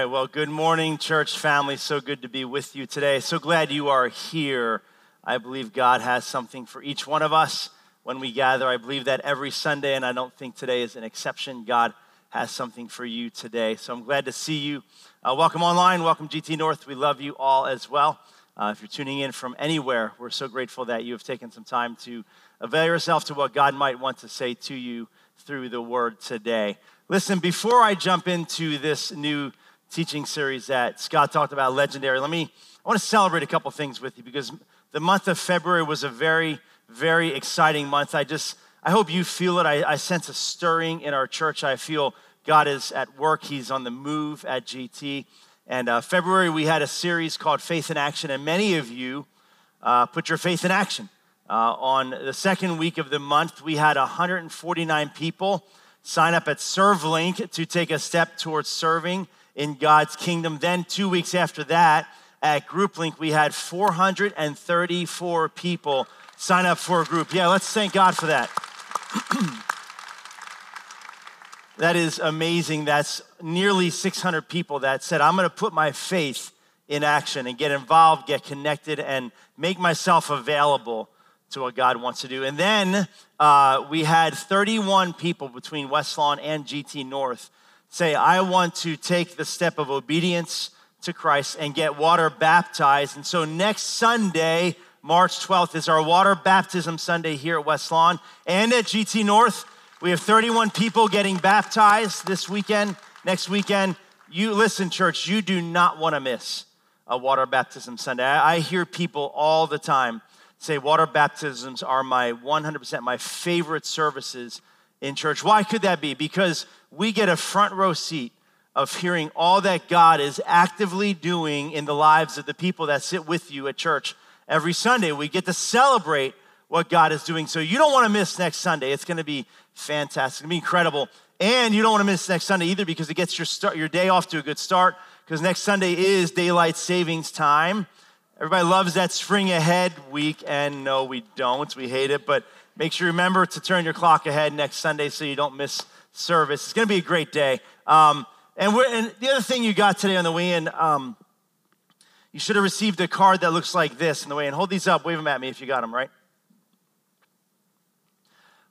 Right, well, good morning, church family. So good to be with you today. So glad you are here. I believe God has something for each one of us when we gather. I believe that every Sunday, and I don't think today is an exception. God has something for you today. So I'm glad to see you. Uh, welcome online. Welcome, GT North. We love you all as well. Uh, if you're tuning in from anywhere, we're so grateful that you have taken some time to avail yourself to what God might want to say to you through the word today. Listen, before I jump into this new teaching series that Scott talked about, legendary, let me, I want to celebrate a couple things with you because the month of February was a very, very exciting month. I just, I hope you feel it. I, I sense a stirring in our church. I feel God is at work, He's on the move at GT. And uh, February, we had a series called Faith in Action, and many of you uh, put your faith in action. Uh, on the second week of the month, we had 149 people sign up at ServeLink to take a step towards serving in God's kingdom. Then, two weeks after that, at GroupLink, we had 434 people sign up for a group. Yeah, let's thank God for that. that is amazing. That's nearly 600 people that said, I'm going to put my faith in action and get involved, get connected, and make myself available to what God wants to do. And then uh, we had 31 people between West Lawn and GT North say, I want to take the step of obedience to Christ and get water baptized. And so next Sunday, March 12th, is our water baptism Sunday here at West Lawn and at GT North. We have 31 people getting baptized this weekend, next weekend. You listen, church, you do not want to miss a water baptism Sunday. I hear people all the time say water baptisms are my 100% my favorite services in church. Why could that be? Because we get a front row seat of hearing all that God is actively doing in the lives of the people that sit with you at church every Sunday. We get to celebrate what God is doing. So you don't want to miss next Sunday. It's going to be fantastic. It's going to be incredible. And you don't want to miss next Sunday either because it gets your start, your day off to a good start because next Sunday is daylight savings time. Everybody loves that spring ahead week, and no, we don't. We hate it, but make sure you remember to turn your clock ahead next Sunday so you don't miss service. It's going to be a great day. Um, and, and, the other thing you got today on the way in, um, you should have received a card that looks like this on the way in. Hold these up, wave them at me if you got them, right?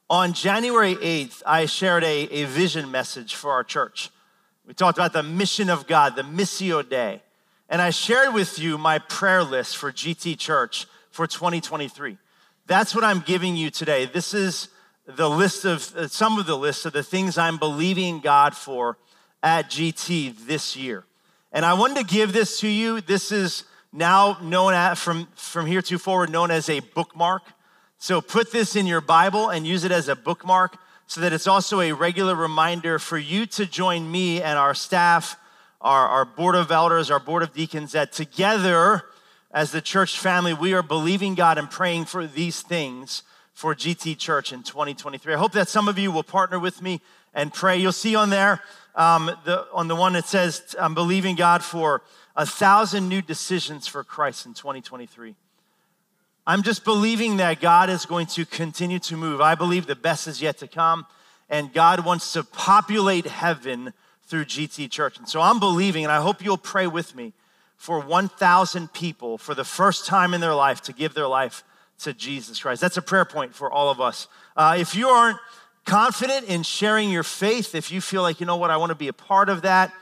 On January 8th, I shared a, a vision message for our church. We talked about the mission of God, the Missio Dei. And I shared with you my prayer list for GT Church for 2023. That's what I'm giving you today. This is the list of uh, some of the list of the things I'm believing God for at GT this year. And I wanted to give this to you. This is now known at, from, from here to forward known as a bookmark. So put this in your Bible and use it as a bookmark so that it's also a regular reminder for you to join me and our staff our, our board of elders, our board of deacons, that together as the church family, we are believing God and praying for these things for GT Church in 2023. I hope that some of you will partner with me and pray. You'll see on there, um, the, on the one that says, I'm believing God for a thousand new decisions for Christ in 2023. I'm just believing that God is going to continue to move. I believe the best is yet to come, and God wants to populate heaven through GT Church. And so I'm believing, and I hope you'll pray with me for 1,000 people for the first time in their life to give their life to Jesus Christ. That's a prayer point for all of us. Uh, if you aren't confident in sharing your faith, if you feel like, you know what, I want to be a part of that,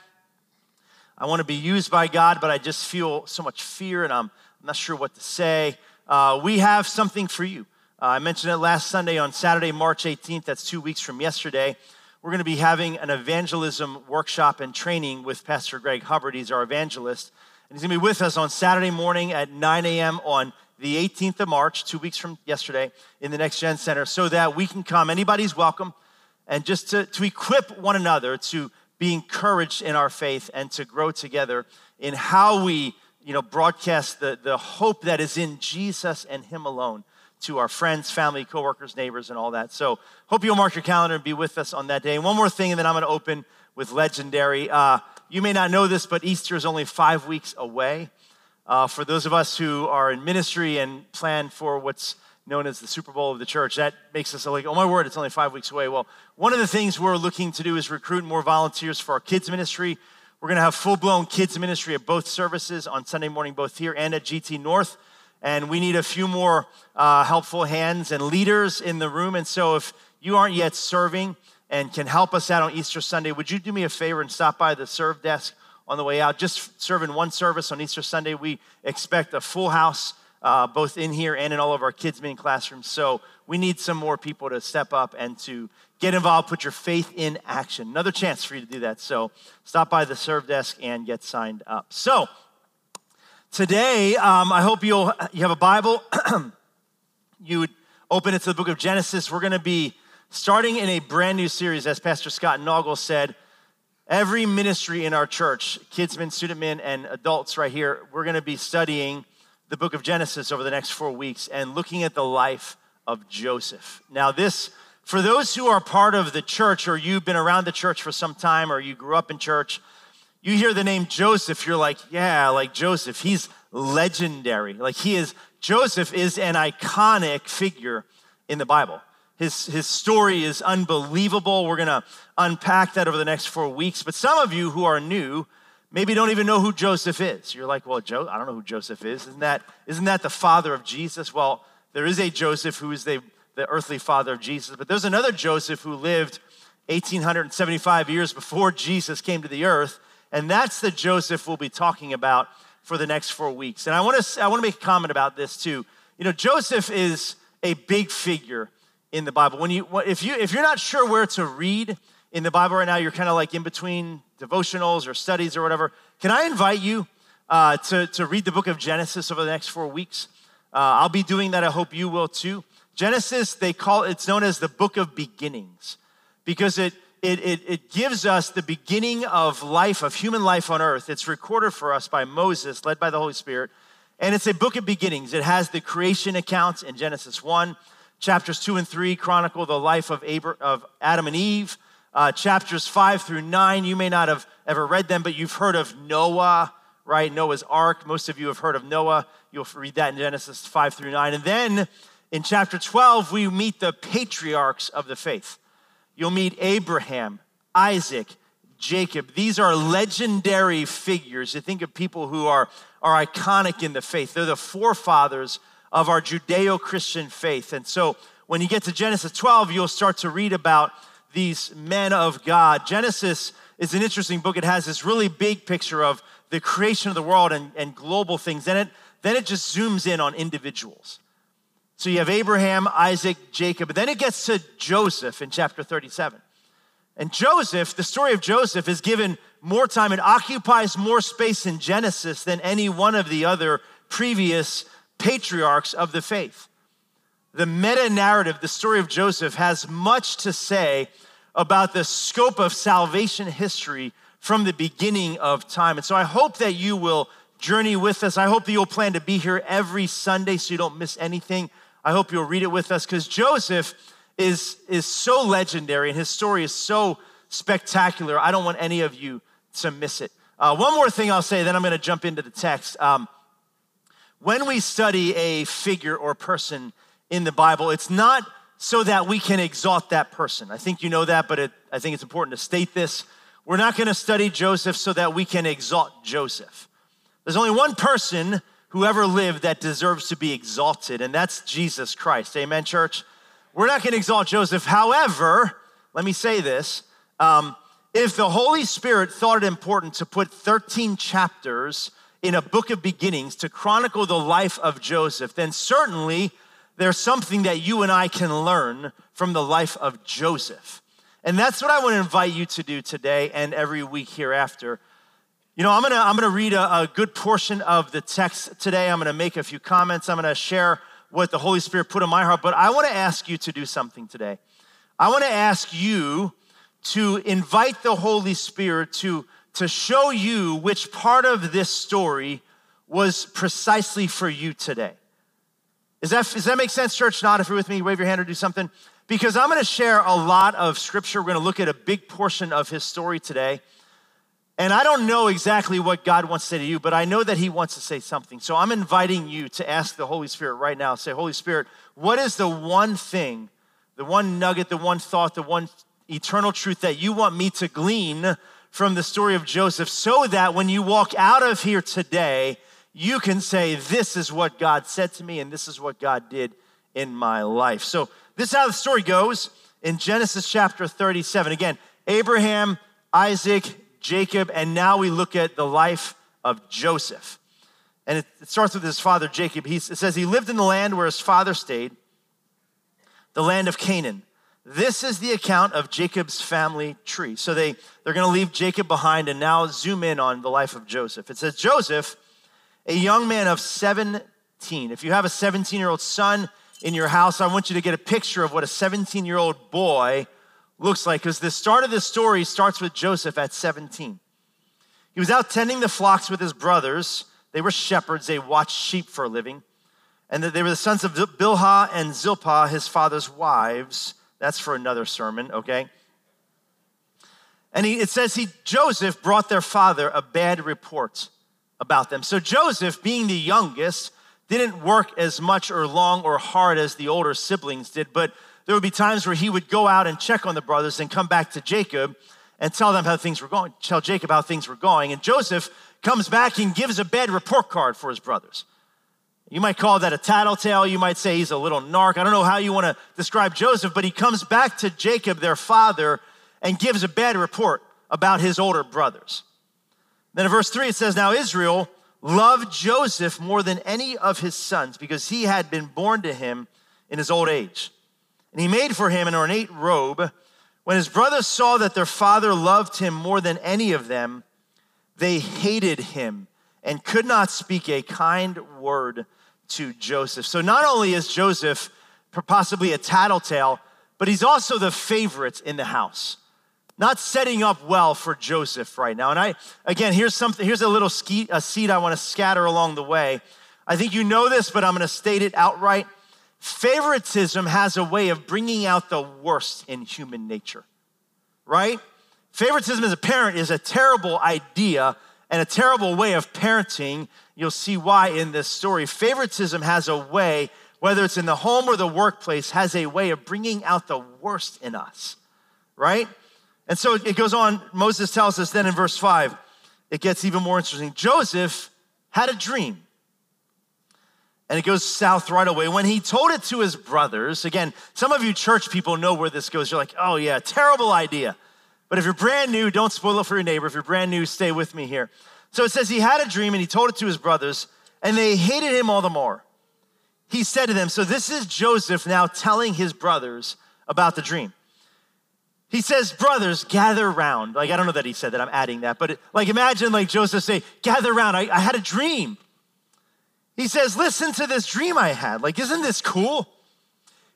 I want to be used by God, but I just feel so much fear and I'm, I'm not sure what to say, uh, we have something for you. Uh, I mentioned it last Sunday on Saturday, March 18th. That's two weeks from yesterday we're going to be having an evangelism workshop and training with Pastor Greg Hubbard. He's our evangelist. And he's going to be with us on Saturday morning at 9 a.m. on the 18th of March, two weeks from yesterday, in the Next Gen Center, so that we can come. Anybody's welcome. And just to, to equip one another to be encouraged in our faith and to grow together in how we you know, broadcast the, the hope that is in Jesus and Him alone to our friends, family, coworkers, neighbors, and all that. So, hope you'll mark your calendar and be with us on that day. And one more thing, and then I'm going to open with legendary. Uh, you may not know this, but Easter is only five weeks away. Uh, for those of us who are in ministry and plan for what's known as the Super Bowl of the church, that makes us like, oh my word, it's only five weeks away. Well, one of the things we're looking to do is recruit more volunteers for our kids' ministry. We're going to have full blown kids ministry at both services on Sunday morning, both here and at GT North. And we need a few more uh, helpful hands and leaders in the room. And so if you aren't yet serving and can help us out on Easter Sunday, would you do me a favor and stop by the serve desk on the way out? Just serving one service on Easter Sunday. We expect a full house. Uh, both in here and in all of our kids' meeting classrooms. So we need some more people to step up and to get involved, put your faith in action. Another chance for you to do that. So stop by the serve desk and get signed up. So today, um, I hope you'll you have a Bible. you would open it to the book of Genesis. We're going to be starting in a brand new series, as Pastor Scott Noggle said. Every ministry in our church, kids men, student men, and adults right here, we're going to be studying the book of Genesis over the next four weeks and looking at the life of Joseph. Now, this for those who are part of the church or you've been around the church for some time or you grew up in church, you hear the name Joseph, you're like, yeah, like Joseph, he's legendary. Like he is, Joseph is an iconic figure in the Bible. His, his story is unbelievable. We're going to unpack that over the next four weeks. But some of you who are new maybe don't even know who Joseph is. You're like, well, Joe, I don't know who Joseph is. Isn't that, isn't that the father of Jesus? Well, there is a Joseph who is the the earthly father of Jesus. But there's another Joseph who lived 1875 years before Jesus came to the earth, and that's the Joseph we'll be talking about for the next four weeks. And I want to I want to make a comment about this too. You know, Joseph is a big figure in the Bible. When you if you if you're not sure where to read in the Bible right now, you're kind of like in between devotionals or studies or whatever. Can I invite you uh, to to read the book of Genesis over the next four weeks? Uh, I'll be doing that. I hope you will too. Genesis, they call it's known as the book of beginnings because it, it, it, it, gives us the beginning of life, of human life on earth. It's recorded for us by Moses, led by the Holy Spirit. And it's a book of beginnings. It has the creation accounts in Genesis 1. Chapters 2 and 3 chronicle the life of, Abra- of Adam and Eve. Uh, chapters 5 through 9, you may not have ever read them, but you've heard of Noah, right? Noah's Ark. Most of you have heard of Noah. You'll read that in Genesis 5 through 9. And then in chapter 12, we meet the patriarchs of the faith. You'll meet Abraham, Isaac, Jacob. These are legendary figures. You think of people who are, are iconic in the faith. They're the forefathers of our Judeo Christian faith. And so when you get to Genesis 12, you'll start to read about these men of God. Genesis is an interesting book. It has this really big picture of the creation of the world and, and global things. Then it, then it just zooms in on individuals. So you have Abraham, Isaac, Jacob, but then it gets to Joseph in chapter 37. And Joseph, the story of Joseph is given more time. It occupies more space in Genesis than any one of the other previous patriarchs of the faith. The meta narrative, the story of Joseph, has much to say about the scope of salvation history from the beginning of time. And so I hope that you will journey with us. I hope that you'll plan to be here every Sunday so you don't miss anything. I hope you'll read it with us because Joseph is, is so legendary and his story is so spectacular. I don't want any of you to miss it. Uh, one more thing I'll say, then I'm going to jump into the text. Um, when we study a figure or person in the Bible, it's not so that we can exalt that person. I think you know that, but it, I think it's important to state this. We're not going to study Joseph so that we can exalt Joseph. There's only one person who ever lived that deserves to be exalted, and that's Jesus Christ. Amen, church? We're not going to exalt Joseph. However, let me say this. Um, if the Holy Spirit thought it important to put 13 chapters in a book of beginnings to chronicle the life of Joseph, then certainly there's something that you and I can learn from the life of Joseph. And that's what I want to invite you to do today and every week hereafter. You know, I'm gonna, I'm gonna read a, a good portion of the text today. I'm gonna make a few comments. I'm gonna share what the Holy Spirit put in my heart, but I wanna ask you to do something today. I wanna ask you to invite the Holy Spirit to, to show you which part of this story was precisely for you today. Is that, does that make sense, church? Not if you're with me, wave your hand or do something. Because I'm gonna share a lot of scripture. We're gonna look at a big portion of his story today. And I don't know exactly what God wants to say to you, but I know that He wants to say something. So I'm inviting you to ask the Holy Spirit right now. Say, Holy Spirit, what is the one thing, the one nugget, the one thought, the one eternal truth that you want me to glean from the story of Joseph so that when you walk out of here today, you can say, This is what God said to me, and this is what God did in my life. So, this is how the story goes in Genesis chapter 37. Again, Abraham, Isaac, Jacob, and now we look at the life of Joseph. And it, it starts with his father Jacob. He, it says he lived in the land where his father stayed, the land of Canaan. This is the account of Jacob's family tree. So they, they're going to leave Jacob behind and now zoom in on the life of Joseph. It says, Joseph, a young man of 17. If you have a 17 year old son in your house, I want you to get a picture of what a 17 year old boy looks like because the start of the story starts with Joseph at 17. He was out tending the flocks with his brothers. They were shepherds, they watched sheep for a living. And they were the sons of Bilhah and Zilpah, his father's wives. That's for another sermon, okay? And he, it says he, Joseph brought their father a bad report about them. So Joseph, being the youngest, didn't work as much or long or hard as the older siblings did, but there would be times where he would go out and check on the brothers and come back to Jacob and tell them how things were going, tell Jacob how things were going. And Joseph comes back and gives a bad report card for his brothers. You might call that a tattletale. You might say he's a little narc. I don't know how you want to describe Joseph, but he comes back to Jacob, their father, and gives a bad report about his older brothers. Then in verse 3, it says, Now Israel loved Joseph more than any of his sons because he had been born to him in his old age. And he made for him an ornate robe. When his brothers saw that their father loved him more than any of them, they hated him and could not speak a kind word to Joseph. So not only is Joseph possibly a tattletale, but he's also the favorite in the house. Not setting up well for Joseph right now. And I, again, here's something, here's a little a seed I want to scatter along the way. I think you know this, but I'm going to state it outright. Favoritism has a way of bringing out the worst in human nature, right? Favoritism as a parent is a terrible idea and a terrible way of parenting. You'll see why in this story. Favoritism has a way, whether it's in the home or the workplace, has a way of bringing out the worst in us, right? And so it goes on. Moses tells us then in verse 5, it gets even more interesting. Joseph had a dream. And it goes south right away. When he told it to his brothers, again, some of you church people know where this goes. You're like, oh, yeah, terrible idea. But if you're brand new, don't spoil it for your neighbor. If you're brand new, stay with me here. So it says he had a dream and he told it to his brothers, and they hated him all the more. He said to them, So this is Joseph now telling his brothers about the dream. He says, Brothers, gather round. Like, I don't know that he said that, I'm adding that, but like, imagine like Joseph say, Gather round. I, I had a dream. He says, Listen to this dream I had. Like, isn't this cool?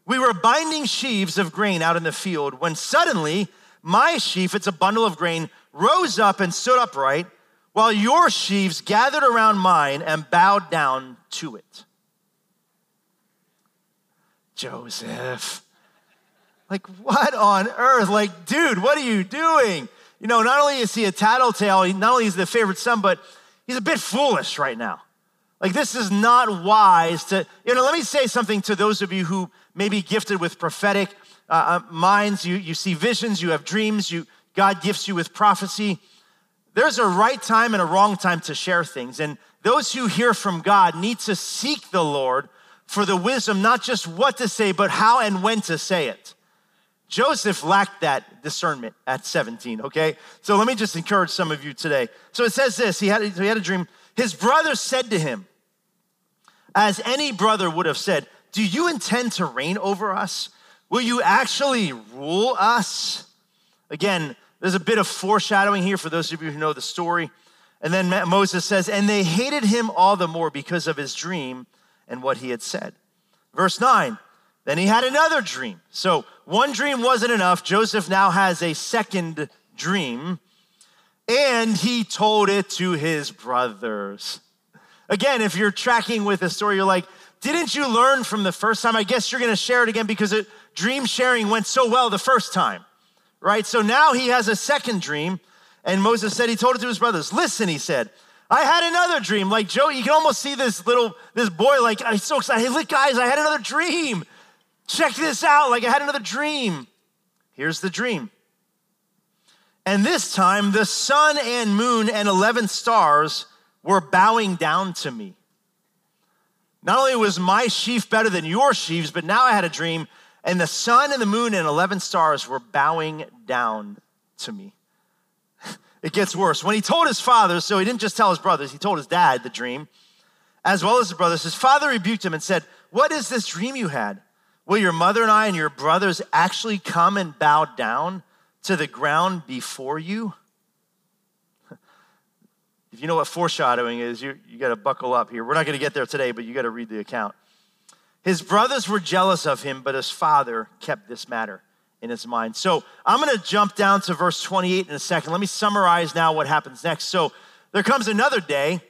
We were binding sheaves of grain out in the field when suddenly my sheaf, it's a bundle of grain, rose up and stood upright, while your sheaves gathered around mine and bowed down to it. Joseph. Like, what on earth? Like, dude, what are you doing? You know, not only is he a tattletale, not only is he the favorite son, but he's a bit foolish right now. Like, this is not wise to, you know, let me say something to those of you who may be gifted with prophetic uh, uh, minds, you, you see visions, you have dreams, you, God gifts you with prophecy. There's a right time and a wrong time to share things. And those who hear from God need to seek the Lord for the wisdom, not just what to say, but how and when to say it. Joseph lacked that discernment at 17, okay? So let me just encourage some of you today. So it says this he had, he had a dream. His brother said to him, as any brother would have said, Do you intend to reign over us? Will you actually rule us? Again, there's a bit of foreshadowing here for those of you who know the story. And then Moses says, And they hated him all the more because of his dream and what he had said. Verse 9, then he had another dream. So one dream wasn't enough. Joseph now has a second dream, and he told it to his brothers. Again, if you're tracking with the story, you're like, didn't you learn from the first time? I guess you're gonna share it again because it dream sharing went so well the first time, right? So now he has a second dream, and Moses said he told it to his brothers. Listen, he said, I had another dream. Like Joe, you can almost see this little, this boy, like, I'm so excited. Hey, look, guys, I had another dream. Check this out. Like, I had another dream. Here's the dream. And this time, the sun and moon and 11 stars were bowing down to me. Not only was my sheaf better than your sheaves, but now I had a dream, and the sun and the moon and 11 stars were bowing down to me. It gets worse. When he told his father, so he didn't just tell his brothers, he told his dad the dream, as well as his brothers. His father rebuked him and said, What is this dream you had? Will your mother and I and your brothers actually come and bow down to the ground before you? If you know what foreshadowing is, you, you got to buckle up here. We're not going to get there today, but you got to read the account. His brothers were jealous of him, but his father kept this matter in his mind. So I'm going to jump down to verse 28 in a second. Let me summarize now what happens next. So there comes another day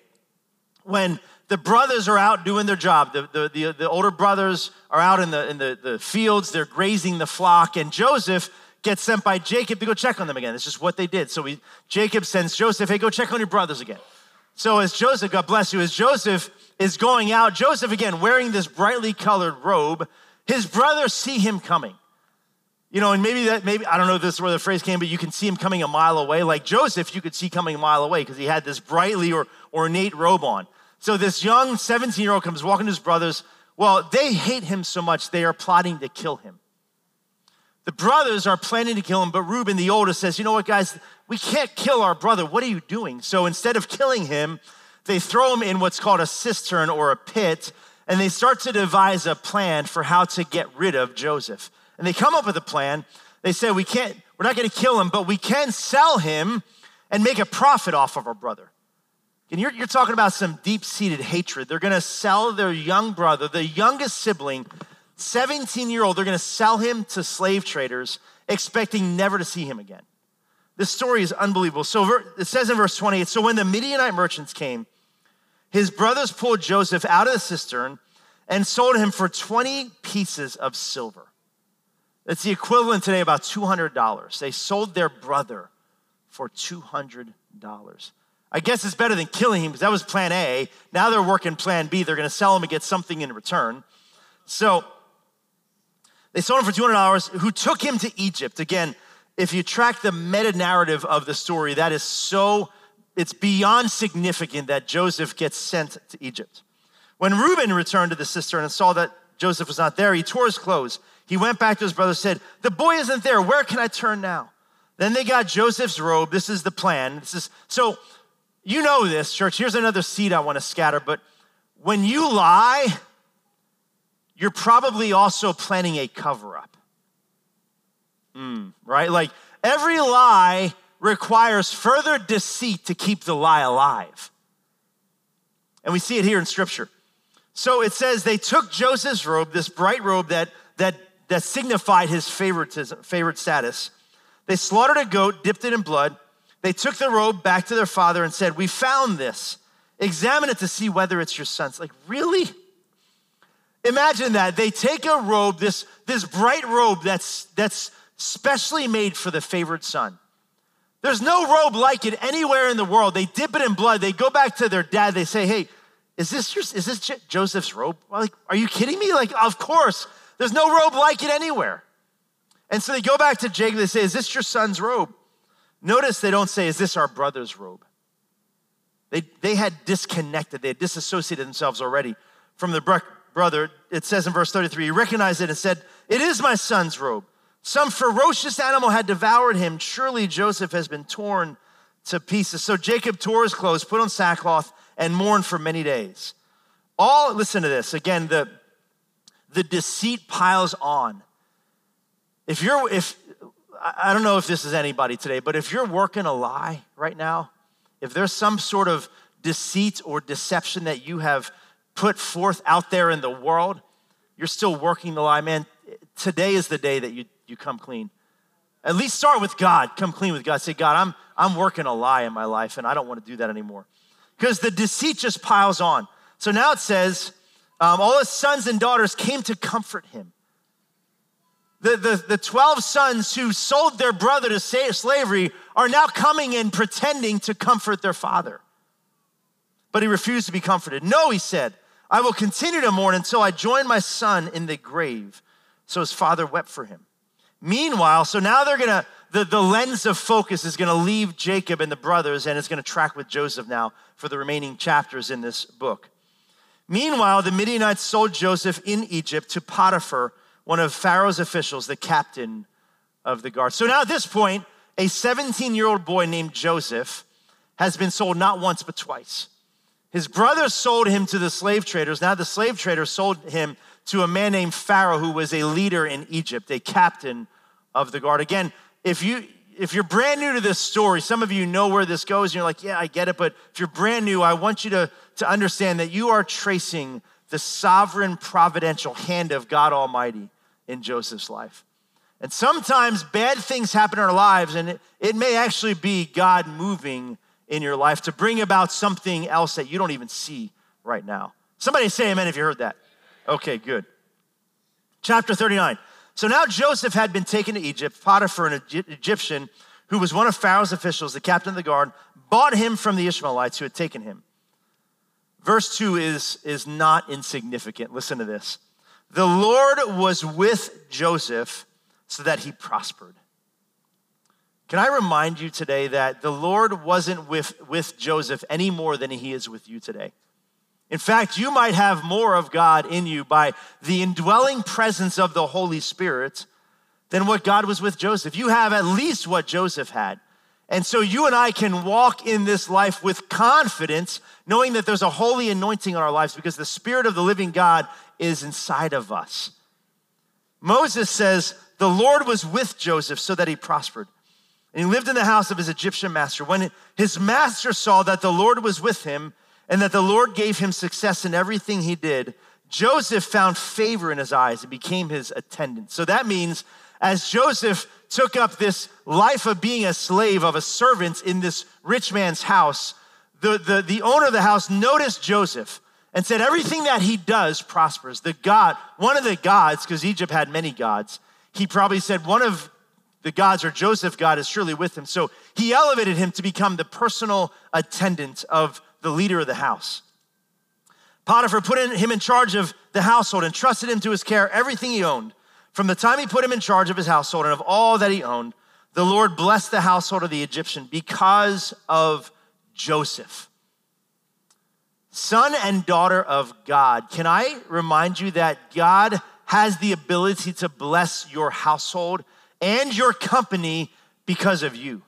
when the brothers are out doing their job. The, the, the, the older brothers are out in, the, in the, the fields, they're grazing the flock, and Joseph gets sent by Jacob to go check on them again. It's just what they did. So we, Jacob sends Joseph, hey, go check on your brothers again. So as Joseph, God bless you, as Joseph is going out, Joseph again wearing this brightly colored robe, his brothers see him coming. You know, and maybe that, maybe, I don't know if this is where the phrase came, but you can see him coming a mile away. Like Joseph, you could see coming a mile away because he had this brightly or ornate robe on. So this young 17 year old comes walking to his brothers. Well, they hate him so much, they are plotting to kill him. The brothers are planning to kill him, but Reuben, the oldest, says, You know what, guys? We can't kill our brother. What are you doing? So instead of killing him, they throw him in what's called a cistern or a pit, and they start to devise a plan for how to get rid of Joseph. And they come up with a plan. They say, We can't, we're not to kill him, but we can sell him and make a profit off of our brother. And you're, you're talking about some deep seated hatred. They're to sell their young brother, the youngest sibling, 17 year old, they're to sell him to slave traders, expecting never to see him again. This story is unbelievable. So it says in verse 28 So when the Midianite merchants came, his brothers pulled Joseph out of the cistern and sold him for 20 pieces of silver. That's the equivalent today about $200. They sold their brother for $200. I guess it's better than killing him because that was plan A. Now they're working plan B. They're going to sell him and get something in return. So they sold him for $200, who took him to Egypt. Again, if you track the meta narrative of the story, that is so, it's beyond significant that Joseph gets sent to Egypt. When Reuben returned to the cistern and saw that Joseph was not there, he tore his clothes. He went back to his brother, said, The boy isn't there. Where can I turn now? Then they got Joseph's robe. This is the plan. This is so you know this, church. Here's another seed I want to scatter, but when you lie, you're probably also planning a cover up. Mm, right? Like every lie requires further deceit to keep the lie alive. And we see it here in scripture. So it says they took Joseph's robe, this bright robe that, that, that signified his favoritism, favorite status. They slaughtered a goat, dipped it in blood. They took the robe back to their father and said, We found this. Examine it to see whether it's your son's. Like, really? Imagine that. They take a robe, this, this bright robe that's, that's specially made for the favored son. There's no robe like it anywhere in the world. They dip it in blood. They go back to their dad. They say, Hey, is this, your, is this Joseph's robe? Like, are you kidding me? Like, of course. There's no robe like it anywhere. And so they go back to Jacob. They say, Is this your son's robe? Notice they don't say, Is this our brother's robe? They, they had disconnected, they had disassociated themselves already from the brother, it says in verse 33, he recognized it and said, It is my son's robe. Some ferocious animal had devoured him. Surely Joseph has been torn to pieces. So Jacob tore his clothes, put on sackcloth, and mourned for many days. All, listen to this. Again, the, the deceit piles on. If you're, if, I don't know if this is anybody today, but if you're working a lie right now, if there's some sort of deceit or deception that you have put forth out there in the world, you're still working the lie, man. Today is the day that you, you come clean. At least start with God. Come clean with God. Say, God, I'm, I'm working a lie in my life and I don't want to do that anymore. Because the deceit just piles on. So now it says, um, all his sons and daughters came to comfort him. The, the, the 12 sons who sold their brother to slavery are now coming and pretending to comfort their father. But he refused to be comforted. No, he said, I will continue to mourn until I join my son in the grave. So his father wept for him. Meanwhile, so now they're gonna the, the lens of focus is going to leave Jacob and the brothers and it's going to track with Joseph now for the remaining chapters in this book. Meanwhile, the Midianites sold Joseph in Egypt to Potiphar, one of Pharaoh's officials, the captain of the guard. So now at this point, a 17 year old boy named Joseph has been sold not once but twice. His brothers sold him to the slave traders. Now the slave traders sold him to a man named Pharaoh, who was a leader in Egypt, a captain of the guard. Again, if you if you're brand new to this story, some of you know where this goes, and you're like, yeah, I get it. But if you're brand new, I want you to, to understand that you are tracing the sovereign providential hand of God Almighty in Joseph's life. And sometimes bad things happen in our lives, and it, it may actually be God moving in your life to bring about something else that you don't even see right now. Somebody say amen if you heard that. Okay, good. Chapter 39. So now Joseph had been taken to Egypt. Potiphar, an Egyptian who was one of Pharaoh's officials, the captain of the guard, bought him from the Ishmaelites who had taken him. Verse 2 is, is not insignificant. Listen to this. The Lord was with Joseph so that he prospered. Can I remind you today that the Lord wasn't with, with Joseph any more than he is with you today? In fact, you might have more of God in you by the indwelling presence of the Holy Spirit than what God was with Joseph. You have at least what Joseph had. And so you and I can walk in this life with confidence, knowing that there's a holy anointing on our lives because the Spirit of the living God is inside of us. Moses says, The Lord was with Joseph so that he prospered. And he lived in the house of his Egyptian master. When his master saw that the Lord was with him, and that the Lord gave him success in everything he did, Joseph found favor in his eyes and became his attendant. So that means as Joseph took up this life of being a slave, of a servant in this rich man's house, the, the, the owner of the house noticed Joseph and said, Everything that he does prospers. The God, one of the gods, because Egypt had many gods, he probably said, One of the gods or Joseph God is surely with him. So he elevated him to become the personal attendant of the leader of the house. Potiphar put him in charge of the household and trusted him to his care everything he owned. From the time he put him in charge of his household and of all that he owned, the Lord blessed the household of the Egyptian because of Joseph. Son and daughter of God. Can I remind you that God has the ability to bless your household and your company because of you?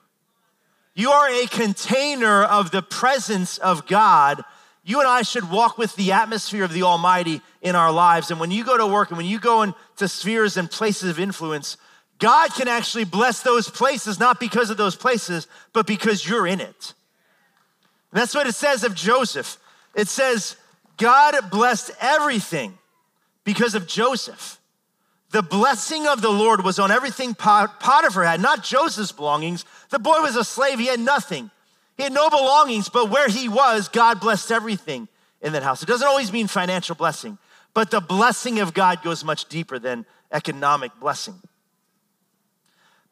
You are a container of the presence of God. You and I should walk with the atmosphere of the Almighty in our lives. And when you go to work and when you go into spheres and places of influence, God can actually bless those places, not because of those places, but because you're in it. And that's what it says of Joseph. It says, God blessed everything because of Joseph. The blessing of the Lord was on everything Potiphar had, not Joseph's belongings. The boy was a slave, he had nothing. He had no belongings, but where he was, God blessed everything in that house. It doesn't always mean financial blessing, but the blessing of God goes much deeper than economic blessing.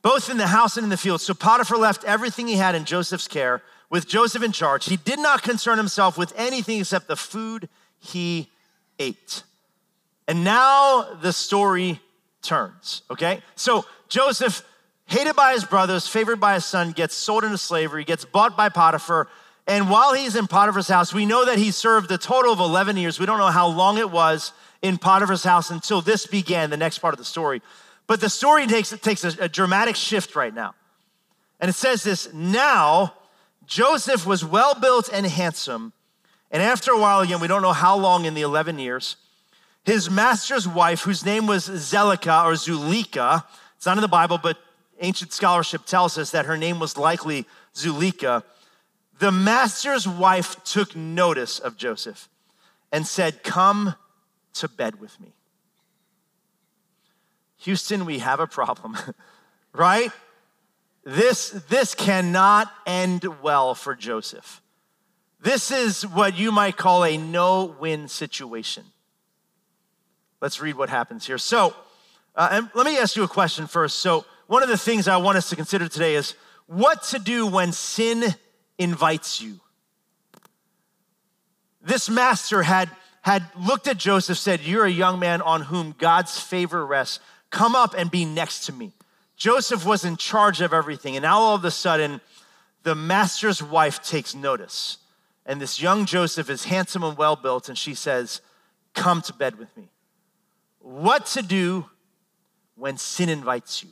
Both in the house and in the field. So Potiphar left everything he had in Joseph's care with Joseph in charge. He did not concern himself with anything except the food he ate. And now the story turns, okay? So Joseph, hated by his brothers, favored by his son, gets sold into slavery, gets bought by Potiphar. And while he's in Potiphar's house, we know that he served a total of 11 years. We don't know how long it was in Potiphar's house until this began, the next part of the story. But the story takes, takes a, a dramatic shift right now. And it says this Now Joseph was well built and handsome. And after a while, again, we don't know how long in the 11 years, his master's wife, whose name was Zelika or Zulika, it's not in the Bible, but ancient scholarship tells us that her name was likely Zulika. The master's wife took notice of Joseph and said, Come to bed with me. Houston, we have a problem, right? This, this cannot end well for Joseph. This is what you might call a no win situation. Let's read what happens here. So, uh, and let me ask you a question first. So, one of the things I want us to consider today is what to do when sin invites you. This master had, had looked at Joseph, said, You're a young man on whom God's favor rests. Come up and be next to me. Joseph was in charge of everything. And now all of a sudden, the master's wife takes notice. And this young Joseph is handsome and well built, and she says, Come to bed with me. What to do when sin invites you.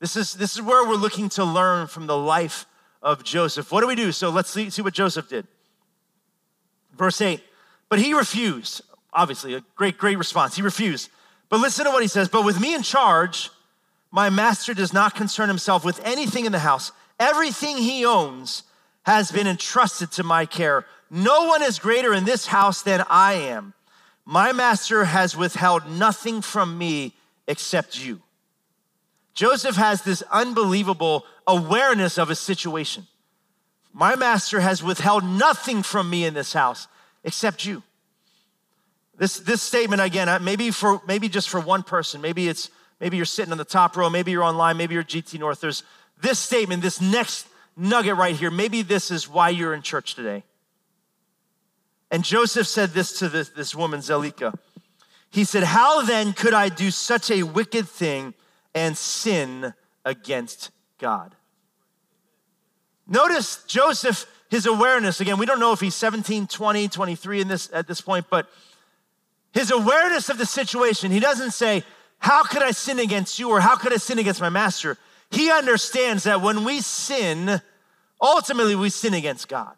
This is, this is where we're looking to learn from the life of Joseph. What do we do? So let's see, see what Joseph did. Verse 8, but he refused. Obviously, a great, great response. He refused. But listen to what he says. But with me in charge, my master does not concern himself with anything in the house. Everything he owns has been entrusted to my care. No one is greater in this house than I am. My master has withheld nothing from me except you. Joseph has this unbelievable awareness of his situation. My master has withheld nothing from me in this house except you. This, this statement again, uh, maybe for maybe just for one person, maybe it's maybe you're sitting on the top row, maybe you're online, maybe you're GT North. There's this statement, this next nugget right here. Maybe this is why you're in church today. And Joseph said this to this, this woman, Zelika. He said, How then could I do such a wicked thing and sin against God? Notice Joseph, his awareness. Again, we don't know if he's 17, 20, 23 in this, at this point, but his awareness of the situation, he doesn't say, How could I sin against you or how could I sin against my master? He understands that when we sin, ultimately we sin against God.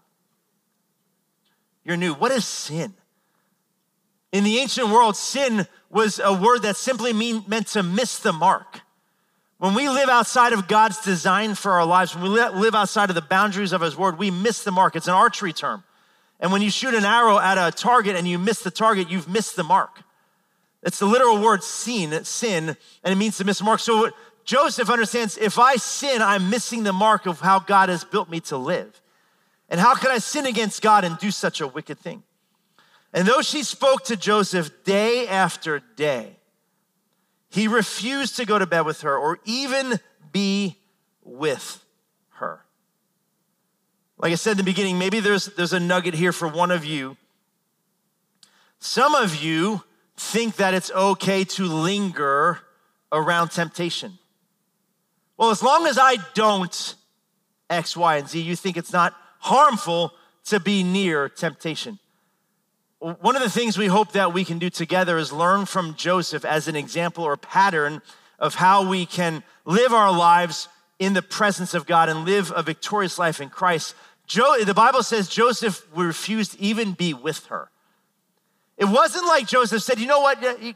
You're new. What is sin? In the ancient world, sin was a word that simply mean, meant to miss the mark. When we live outside of God's design for our lives, when we live outside of the boundaries of His word, we miss the mark. It's an archery term. And when you shoot an arrow at a target and you miss the target, you've missed the mark. It's the literal word sin, sin, and it means to miss the mark. So Joseph understands if I sin, I'm missing the mark of how God has built me to live. And how could I sin against God and do such a wicked thing? And though she spoke to Joseph day after day, he refused to go to bed with her or even be with her. Like I said in the beginning, maybe there's, there's a nugget here for one of you. Some of you think that it's okay to linger around temptation. Well, as long as I don't X, Y, and Z, you think it's not harmful to be near temptation. One of the things we hope that we can do together is learn from Joseph as an example or pattern of how we can live our lives in the presence of God and live a victorious life in Christ. Jo- the Bible says Joseph refused even be with her. It wasn't like Joseph said, you know what, you're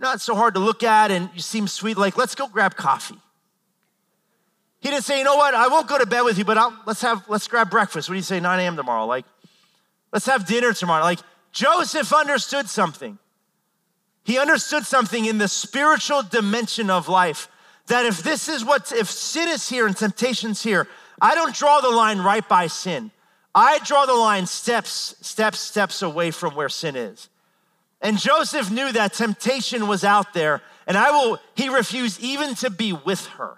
not so hard to look at and you seem sweet, like let's go grab coffee. He didn't say, you know what, I won't go to bed with you, but I'll, let's have, let's grab breakfast. What do you say, 9 a.m. tomorrow? Like, let's have dinner tomorrow. Like, Joseph understood something. He understood something in the spiritual dimension of life that if this is what, if sin is here and temptation's here, I don't draw the line right by sin. I draw the line steps, steps, steps away from where sin is. And Joseph knew that temptation was out there, and I will, he refused even to be with her.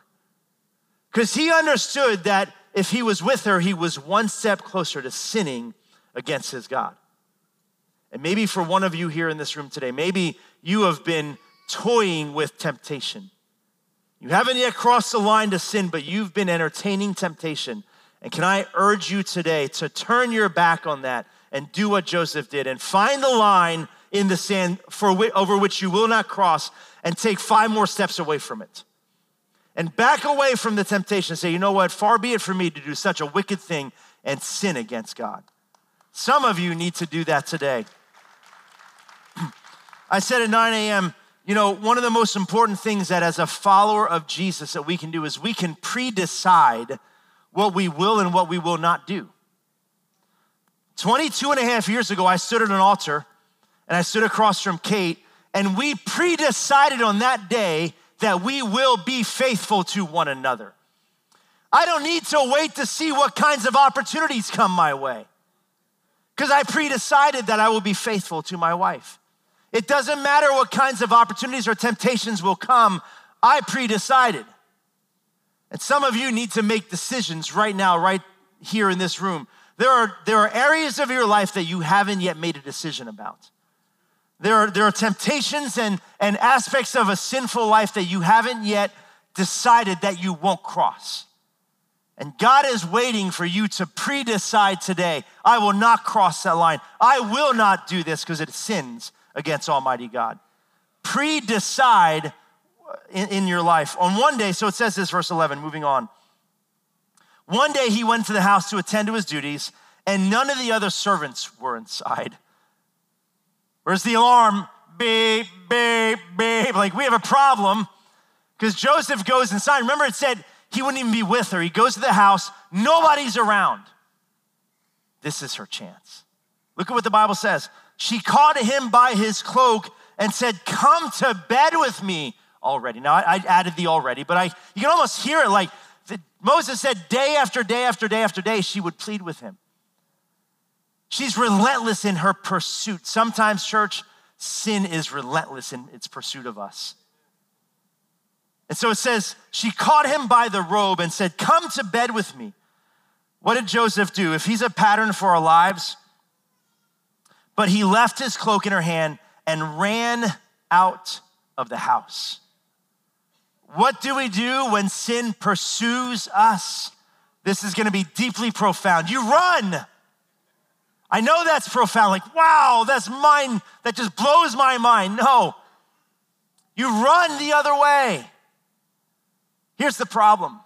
Because he understood that if he was with her, he was one step closer to sinning against his God. And maybe for one of you here in this room today, maybe you have been toying with temptation. You haven't yet crossed the line to sin, but you've been entertaining temptation. And can I urge you today to turn your back on that and do what Joseph did and find the line in the sand for over which you will not cross and take five more steps away from it and back away from the temptation and say, you know what, far be it from me to do such a wicked thing and sin against God. Some of you need to do that today. I said at 9 a.m., you know, one of the most important things that as a follower of Jesus that we can do is we can pre-decide what we will and what we will not do. 22 and a half years ago, I stood at an altar and I stood across from Kate, and we pre-decided on that day that we will be faithful to one another. I don't need to wait to see what kinds of opportunities come my way because I pre decided that I will be faithful to my wife. It doesn't matter what kinds of opportunities or temptations will come, I pre decided. And some of you need to make decisions right now, right here in this room. There are, there are areas of your life that you haven't yet made a decision about. There are, there are temptations and, and aspects of a sinful life that you haven't yet decided that you won't cross. And God is waiting for you to pre decide today I will not cross that line. I will not do this because it sins against Almighty God. Pre decide in, in, your life. On one day, so it says this, verse 11, moving on. One day he went to the house to attend to his duties, and none of the other servants were inside. Where's the alarm? Beep, beep, beep. Like, we have a problem because Joseph goes inside. Remember, it said he wouldn't even be with her. He goes to the house, nobody's around. This is her chance. Look at what the Bible says. She caught him by his cloak and said, Come to bed with me already. Now, I, I added the already, but I, you can almost hear it like the, Moses said, day after day after day after day, she would plead with him. She's relentless in her pursuit. Sometimes, church, sin is relentless in its pursuit of us. And so it says, she caught him by the robe and said, Come to bed with me. What did Joseph do? If he's a pattern for our lives, but he left his cloak in her hand and ran out of the house. What do we do when sin pursues us? This is gonna be deeply profound. You run. I know that's profound, like, wow, that's mine, that just blows my mind. No, you run the other way. Here's the problem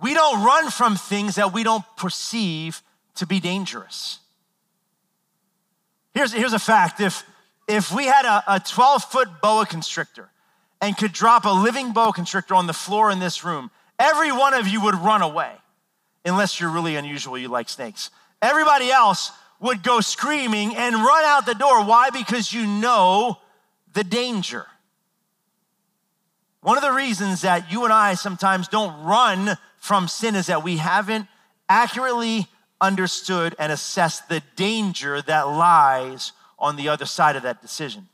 we don't run from things that we don't perceive to be dangerous. Here's, here's a fact if, if we had a 12 foot boa constrictor and could drop a living boa constrictor on the floor in this room, every one of you would run away, unless you're really unusual, you like snakes. Everybody else would go screaming and run out the door. Why? Because you know the danger. One of the reasons that you and I sometimes don't run from sin is that we haven't accurately understood and assessed the danger that lies on the other side of that decision.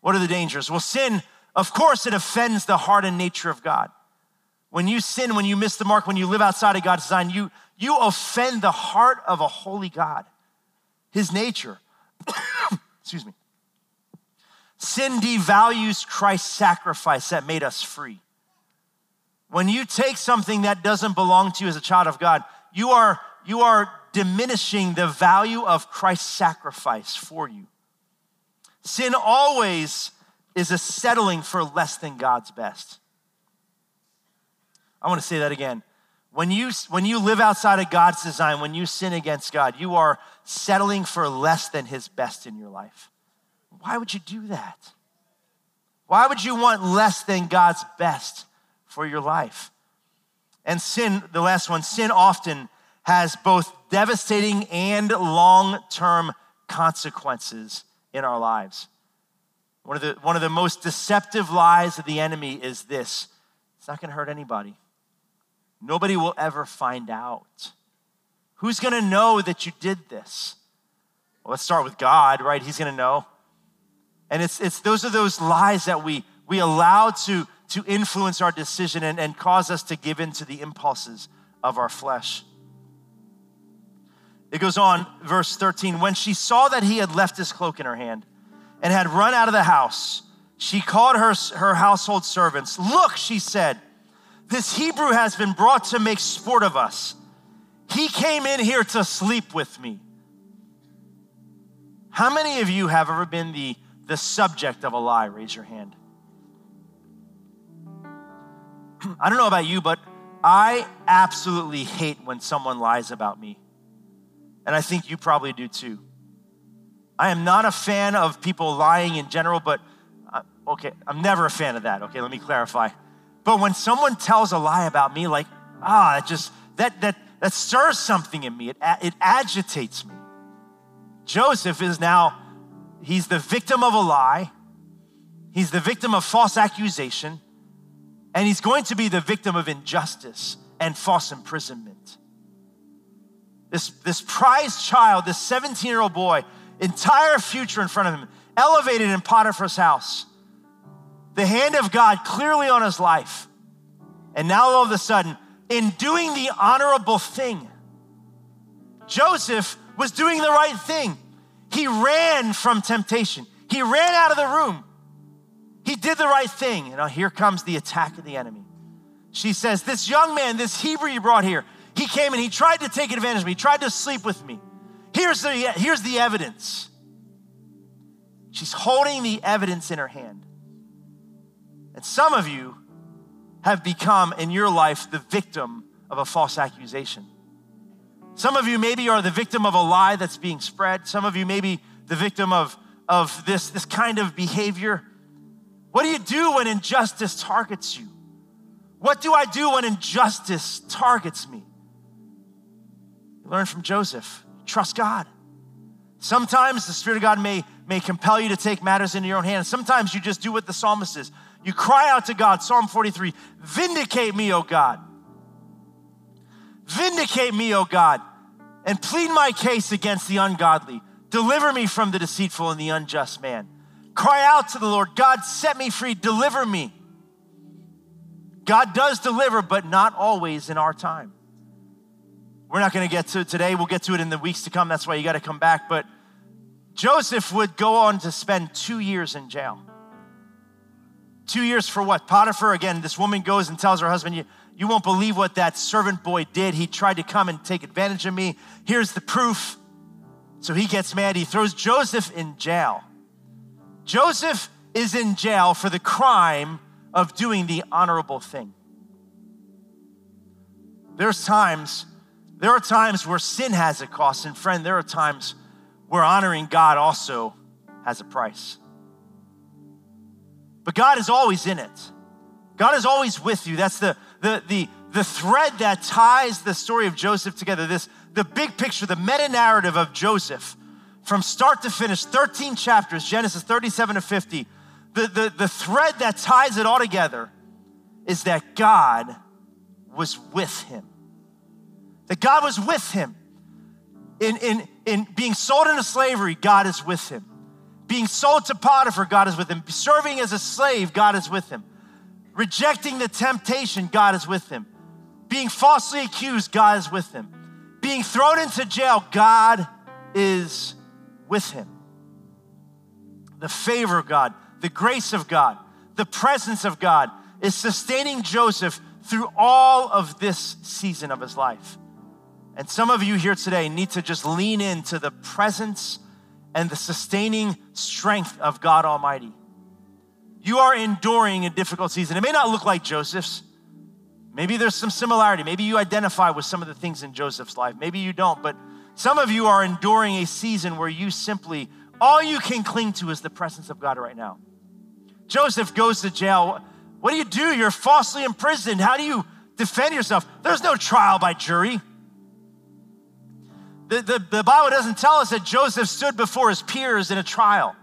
What are the dangers? Well, sin, of course, it offends the heart and nature of God. When you sin, when you miss the mark, when you live outside of God's design, you, you offend the heart of a holy God, his nature. Excuse me. Sin devalues Christ's sacrifice that made us free. When you take something that doesn't belong to you as a child of God, you are, you are diminishing the value of Christ's sacrifice for you. Sin always is a settling for less than God's best. I want to say that again. When you, when you live outside of God's design, when you sin against God, you are settling for less than His best in your life. Why would you do that? Why would you want less than God's best for your life? And sin, the last one, sin often has both devastating and long term consequences in our lives. One of, the, one of the most deceptive lies of the enemy is this it's not gonna hurt anybody. Nobody will ever find out. Who's gonna know that you did this? Well, let's start with God, right? He's gonna know. And it's, it's those are those lies that we, we allow to, to influence our decision and, and cause us to give in to the impulses of our flesh. It goes on, verse 13. When she saw that he had left his cloak in her hand and had run out of the house, she called her, her household servants. Look, she said, this Hebrew has been brought to make sport of us. He came in here to sleep with me. How many of you have ever been the the subject of a lie? Raise your hand. I don't know about you, but I absolutely hate when someone lies about me. And I think you probably do too. I am not a fan of people lying in general, but uh, okay, I'm never a fan of that. Okay, let me clarify. But when someone tells a lie about me, like, ah, it just, that, that, that stirs something in me, it, it agitates me. Joseph is now He's the victim of a lie, he's the victim of false accusation, and he's going to be the victim of injustice and false imprisonment. This, this prized child, this 17 year old boy, entire future in front of him, elevated in Potiphar's house, the hand of God clearly on his life. And now all of a sudden, in doing the honorable thing, Joseph was doing the right thing. He ran from temptation. He ran out of the room. He did the right thing. And now here comes the attack of the enemy. She says, This young man, this Hebrew you brought here, he came and he tried to take advantage of me, he tried to sleep with me. Here's the, here's the evidence. She's holding the evidence in her hand. And some of you have become in your life the victim of a false accusation. Some of you maybe are the victim of a lie that's being spread. Some of you maybe the victim of, of this, this kind of behavior. What do you do when injustice targets you? What do I do when injustice targets me? Learn from Joseph. Trust God. Sometimes the Spirit of God may, may compel you to take matters into your own hands. Sometimes you just do what the psalmist is. You cry out to God, Psalm 43, vindicate me, O God. Vindicate me, O God, and plead my case against the ungodly. Deliver me from the deceitful and the unjust man. Cry out to the Lord, God, set me free, deliver me. God does deliver, but not always in our time. We're not going to get to it today. We'll get to it in the weeks to come. That's why you got to come back. But Joseph would go on to spend two years in jail. Two years for what? Potiphar, again, this woman goes and tells her husband, you, you won't believe what that servant boy did. He tried to come and take advantage of me. Here's the proof. So he gets mad. He throws Joseph in jail. Joseph is in jail for the crime of doing the honorable thing. There's times, there are times where sin has a cost. And friend, there are times where honoring God also has a price. But God is always in it. God is always with you. That's the, the, the, the thread that ties the story of Joseph together. This, the big picture, the meta narrative of Joseph from start to finish, 13 chapters, Genesis 37 to 50. The, the, the thread that ties it all together is that God was with him. That God was with him. In, in, in being sold into slavery, God is with him. Being sold to Potiphar, God is with him. Serving as a slave, God is with him. Rejecting the temptation, God is with him. Being falsely accused, God is with him. Being thrown into jail, God is with him. The favor of God, the grace of God, the presence of God is sustaining Joseph through all of this season of his life. And some of you here today need to just lean into the presence and the sustaining strength of God Almighty. You are enduring a difficult season. It may not look like Joseph's. Maybe there's some similarity. Maybe you identify with some of the things in Joseph's life. Maybe you don't. But some of you are enduring a season where you simply, all you can cling to is the presence of God right now. Joseph goes to jail. What do you do? You're falsely imprisoned. How do you defend yourself? There's no trial by jury. The, the, the Bible doesn't tell us that Joseph stood before his peers in a trial.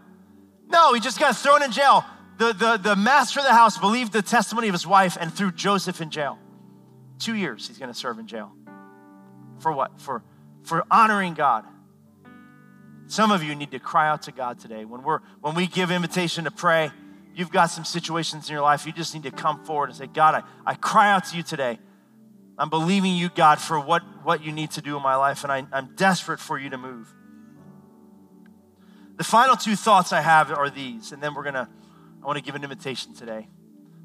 No, he just got thrown in jail. The, the, the master of the house believed the testimony of his wife and threw Joseph in jail. Two years he's going to serve in jail. For what? For, for honoring God. Some of you need to cry out to God today. When, we're, when we give invitation to pray, you've got some situations in your life, you just need to come forward and say, God, I, I cry out to you today. I'm believing you, God, for what, what you need to do in my life, and I, I'm desperate for you to move. The final two thoughts I have are these, and then we're gonna, I wanna give an invitation today.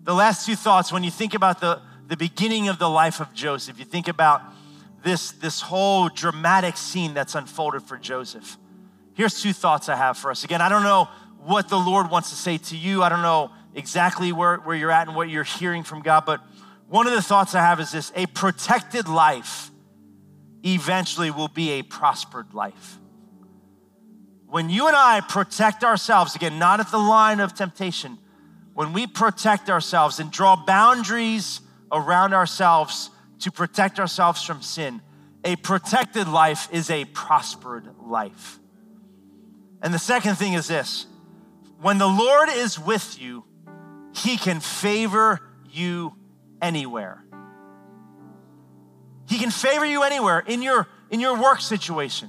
The last two thoughts, when you think about the, the beginning of the life of Joseph, you think about this, this whole dramatic scene that's unfolded for Joseph. Here's two thoughts I have for us. Again, I don't know what the Lord wants to say to you. I don't know exactly where, where you're at and what you're hearing from God, but one of the thoughts I have is this a protected life eventually will be a prospered life. When you and I protect ourselves, again, not at the line of temptation, when we protect ourselves and draw boundaries around ourselves to protect ourselves from sin, a protected life is a prospered life. And the second thing is this when the Lord is with you, he can favor you anywhere. He can favor you anywhere in your, in your work situation,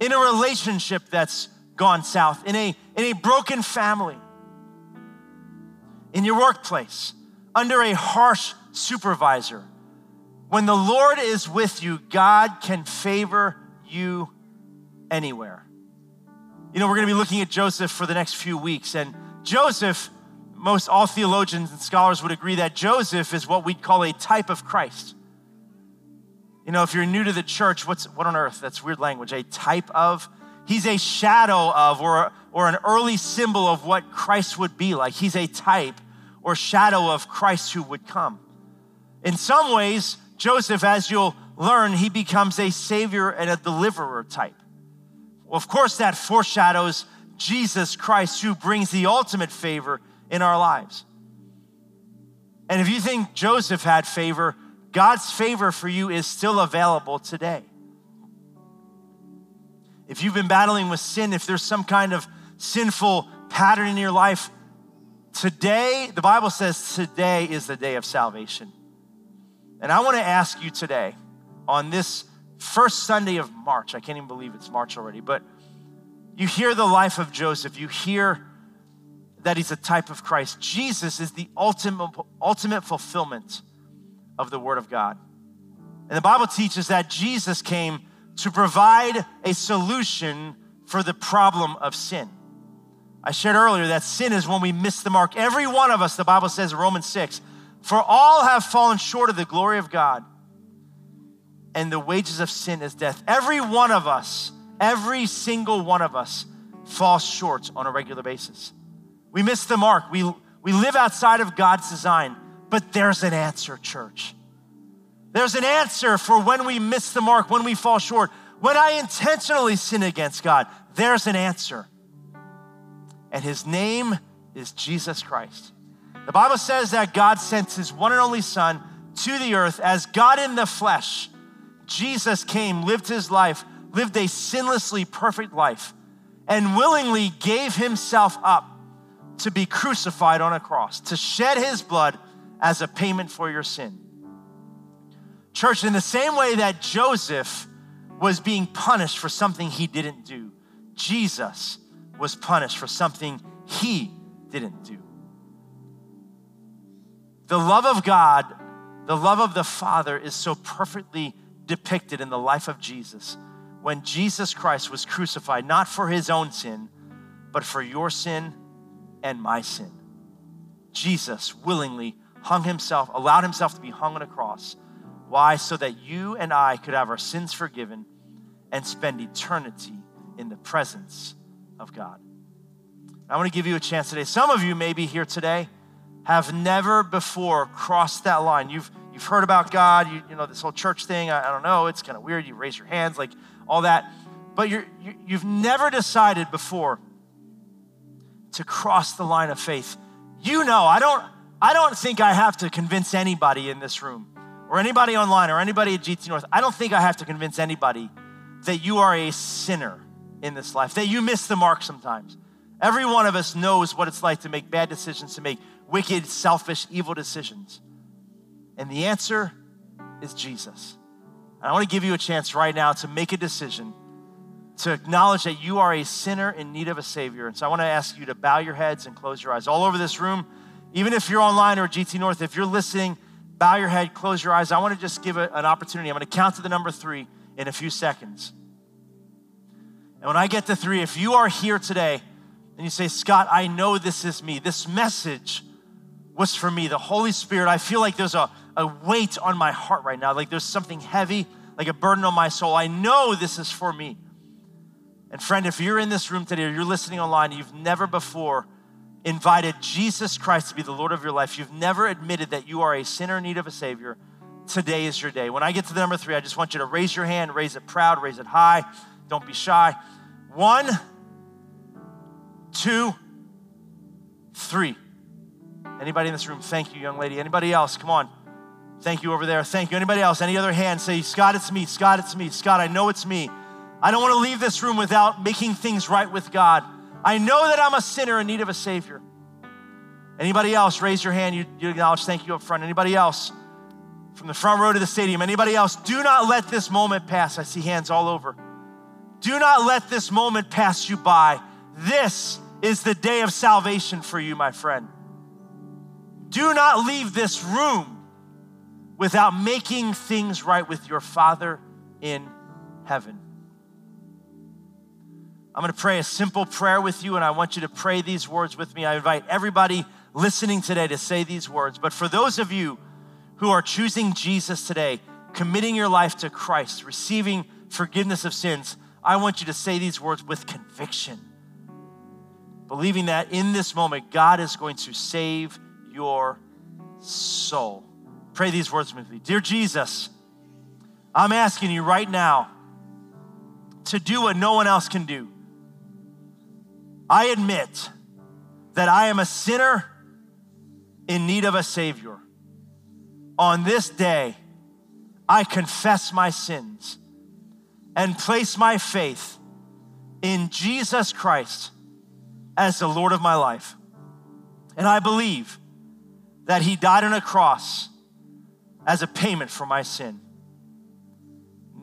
in a relationship that's gone south, in a, in a broken family, in your workplace, under a harsh supervisor. When the Lord is with you, God can favor you anywhere. You know, we're going to be looking at Joseph for the next few weeks. And Joseph, most all theologians and scholars would agree that Joseph is what we'd call a type of Christ. You know, if you're new to the church, what's what on earth? That's weird language. A type of, he's a shadow of or, or an early symbol of what Christ would be like. He's a type or shadow of Christ who would come. In some ways, Joseph, as you'll learn, he becomes a savior and a deliverer type. Well, of course, that foreshadows Jesus Christ, who brings the ultimate favor in our lives. And if you think Joseph had favor, God's favor for you is still available today. If you've been battling with sin, if there's some kind of sinful pattern in your life, today, the Bible says today is the day of salvation. And I want to ask you today, on this first Sunday of March. I can't even believe it's March already, but you hear the life of Joseph. You hear that he's a type of Christ. Jesus is the ultimate, ultimate fulfillment of the Word of God. And the Bible teaches that Jesus came to provide a solution for the problem of sin. I shared earlier that sin is when we miss the mark. Every one of us, the Bible says in Romans 6, for all have fallen short of the glory of God and the wages of sin is death. Every one of us, every single one of us falls short on a regular basis. We miss the mark. We, we live outside of God's design, but there's an answer, church. There's an answer for when we miss the mark, when we fall short, when I intentionally sin against God. There's an answer. And his name is Jesus Christ. The Bible says that God sent his one and only Son to the earth as God in the flesh Jesus came, lived his life, lived a sinlessly perfect life, and willingly gave himself up to be crucified on a cross, to shed his blood as a payment for your sin. Church, in the same way that Joseph was being punished for something he didn't do, Jesus was punished for something he didn't do. The love of God, the love of the Father is so perfectly depicted in the life of Jesus when Jesus Christ was crucified, not for his own sin, but for your sin and my sin. Jesus willingly hung himself, allowed himself to be hung on a cross. Why? So that you and I could have our sins forgiven and spend eternity in the presence of God. I want to give you a chance today. Some of you may be here today, have never before crossed that line. You've you've heard about God, you, you know, this whole church thing, I, I don't know, it's kind of weird. You raise your hands, like all that. But you're, you, you've never decided before to cross the line of faith. You know, I don't, I don't think I have to convince anybody in this room or anybody online or anybody at GT North. I don't think I have to convince anybody that you are a sinner in this life, that you miss the mark sometimes. Every one of us knows what it's like to make bad decisions, to make wicked, selfish, evil decisions. And the answer is Jesus. And I want to give you a chance right now to make a decision to acknowledge that you are a sinner in need of a Savior. And so I want to ask you to bow your heads and close your eyes. All over this room, even if you're online or GT North, if you're listening, bow your head, close your eyes. I want to just give a, an opportunity. I'm going to count to the number three in a few seconds. And when I get to three, if you are here today and you say, Scott, I know this is me, this message was for me. The Holy Spirit, I feel like there's a, a weight on my heart right now, like there's something heavy, like a burden on my soul. I know this is for me. And friend, if you're in this room today or you're listening online, you've never before invited Jesus Christ to be the Lord of your life, you've never admitted that you are a sinner in need of a Savior, today is your day. When I get to the number three, I just want you to raise your hand, raise it proud, raise it high. Don't be shy. One, two, three. Anybody in this room? Thank you, young lady. Anybody else? Come on. Thank you over there. Thank you. Anybody else? Any other hand? Say, Scott, it's me. Scott, it's me. Scott, I know it's me. I don't want to leave this room without making things right with God. I know that I'm a sinner in need of a Savior. Anybody else? Raise your hand. You, you acknowledge thank you up front. Anybody else? From the front row to the stadium. Anybody else? Do not let this moment pass. I see hands all over. Do not let this moment pass you by. This is the day of salvation for you, my friend. Do not leave this room without making things right with your Father in heaven. I'm going to pray a simple prayer with you, and I want you to pray these words with me. I invite everybody listening today to say these words. But for those of you who are choosing Jesus today, committing your life to Christ, receiving forgiveness of sins, I want you to say these words with conviction, believing that in this moment, God is going to save your soul. Pray these words with me. Dear Jesus, I'm asking you right now to do what no one else can do. I admit that I am a sinner in need of a Savior. On this day, I confess my sins and place my faith in Jesus Christ as the Lord of my life. And I believe that He died on a cross as a payment for my sin.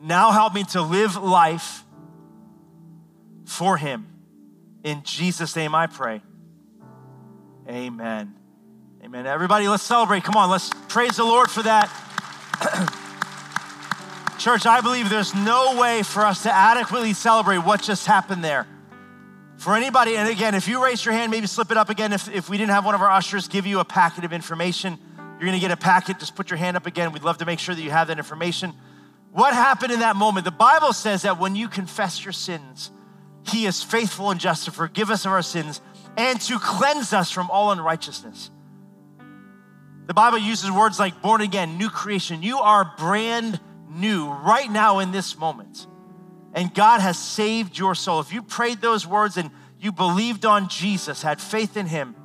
Now help me to live life for Him. In Jesus' name I pray. Amen. Amen. Everybody, let's celebrate. Come on, let's praise the Lord for that. Church, I believe there's no way for us to adequately celebrate what just happened there. For anybody, and again, if you raise your hand, maybe slip it up again. If, if we didn't have one of our ushers give you a packet of information, you're gonna get a packet. Just put your hand up again. We'd love to make sure that you have that information. What happened in that moment? The Bible says that when you confess your sins, he is faithful and just to forgive us of our sins and to cleanse us from all unrighteousness. The Bible uses words like born again, new creation. You are brand new right now in this moment. And God has saved your soul. If you prayed those words and you believed on Jesus, had faith in Him,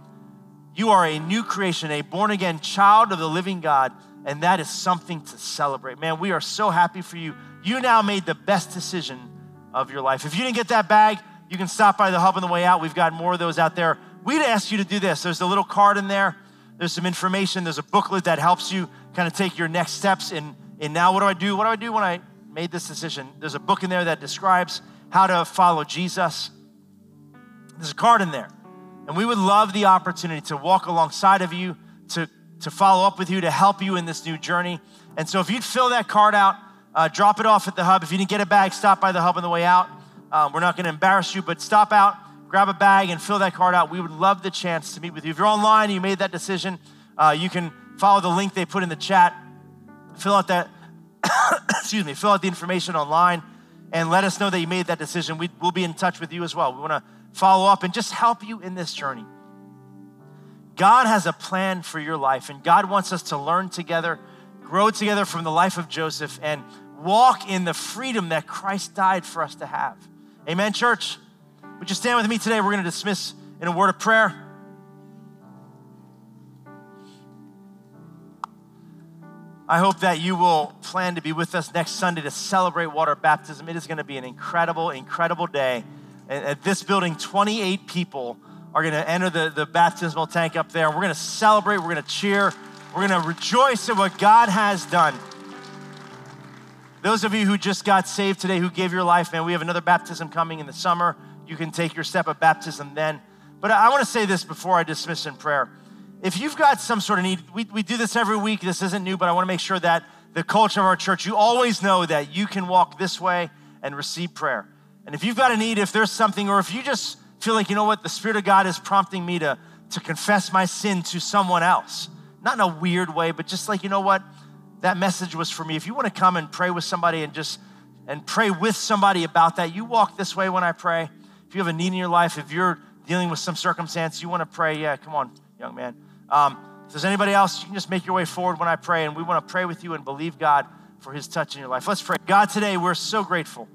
you are a new creation, a born again child of the living God. And that is something to celebrate. Man, we are so happy for you. You now made the best decision of your life. If you didn't get that bag, you can stop by the hub on the way out. We've got more of those out there. We'd ask you to do this. There's a little card in there. There's some information. There's a booklet that helps you kind of take your next steps in, in now what do I do? What do I do when I made this decision? There's a book in there that describes how to follow Jesus. There's a card in there. And we would love the opportunity to walk alongside of you, to, to follow up with you, to help you in this new journey. And so if you'd fill that card out, uh, drop it off at the hub. If you didn't get a bag, stop by the hub on the way out. Um, we're not going to embarrass you, but stop out, grab a bag, and fill that card out. We would love the chance to meet with you. If you're online and you made that decision, uh, you can follow the link they put in the chat. Fill out that, excuse me, fill out the information online and let us know that you made that decision. We, will be in touch with you as well. We want to follow up and just help you in this journey. God has a plan for your life, and God wants us to learn together, grow together from the life of Joseph, and walk in the freedom that Christ died for us to have. Amen, church? Would you stand with me today? We're going to dismiss in a word of prayer. I hope that you will plan to be with us next Sunday to celebrate water baptism. It is going to be an incredible, incredible day. At this building, 28 people are going to enter the, the baptismal tank up there. We're going to celebrate, we're going to cheer, we're going to rejoice at what God has done. Those of you who just got saved today, who gave your life, man, we have another baptism coming in the summer. You can take your step of baptism then. But I want to say this before I dismiss in prayer. If you've got some sort of need, we, we do this every week. This isn't new, but I want to make sure that the culture of our church, you always know that you can walk this way and receive prayer. And if you've got a need, if there's something, or if you just feel like, you know what, the Spirit of God is prompting me to, to confess my sin to someone else, not in a weird way, but just like, you know what, that message was for me. If you want to come and pray with somebody and just and pray with somebody about that, you walk this way when I pray. If you have a need in your life, if you're dealing with some circumstance, you want to pray, yeah, come on, young man. Um, if there's anybody else, you can just make your way forward when I pray, and we want to pray with you and believe God for his touch in your life. Let's pray. God, today we're so grateful.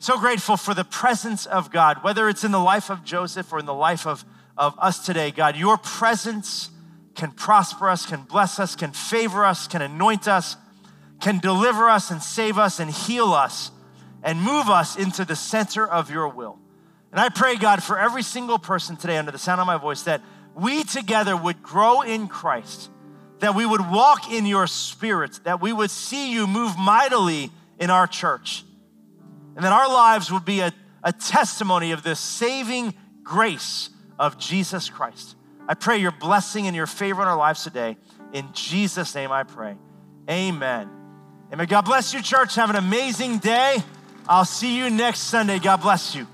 So grateful for the presence of God, whether it's in the life of Joseph or in the life of, of us today, God. Your presence can prosper us, can bless us, can favor us, can anoint us, can deliver us and save us and heal us and move us into the center of your will. And I pray, God, for every single person today under the sound of my voice that we together would grow in Christ, that we would walk in your spirit, that we would see you move mightily in our church, and that our lives would be a, a testimony of the saving grace of Jesus Christ. I pray your blessing and your favor in our lives today. In Jesus' name I pray. Amen. Amen. God bless you, church. Have an amazing day. I'll see you next Sunday. God bless you.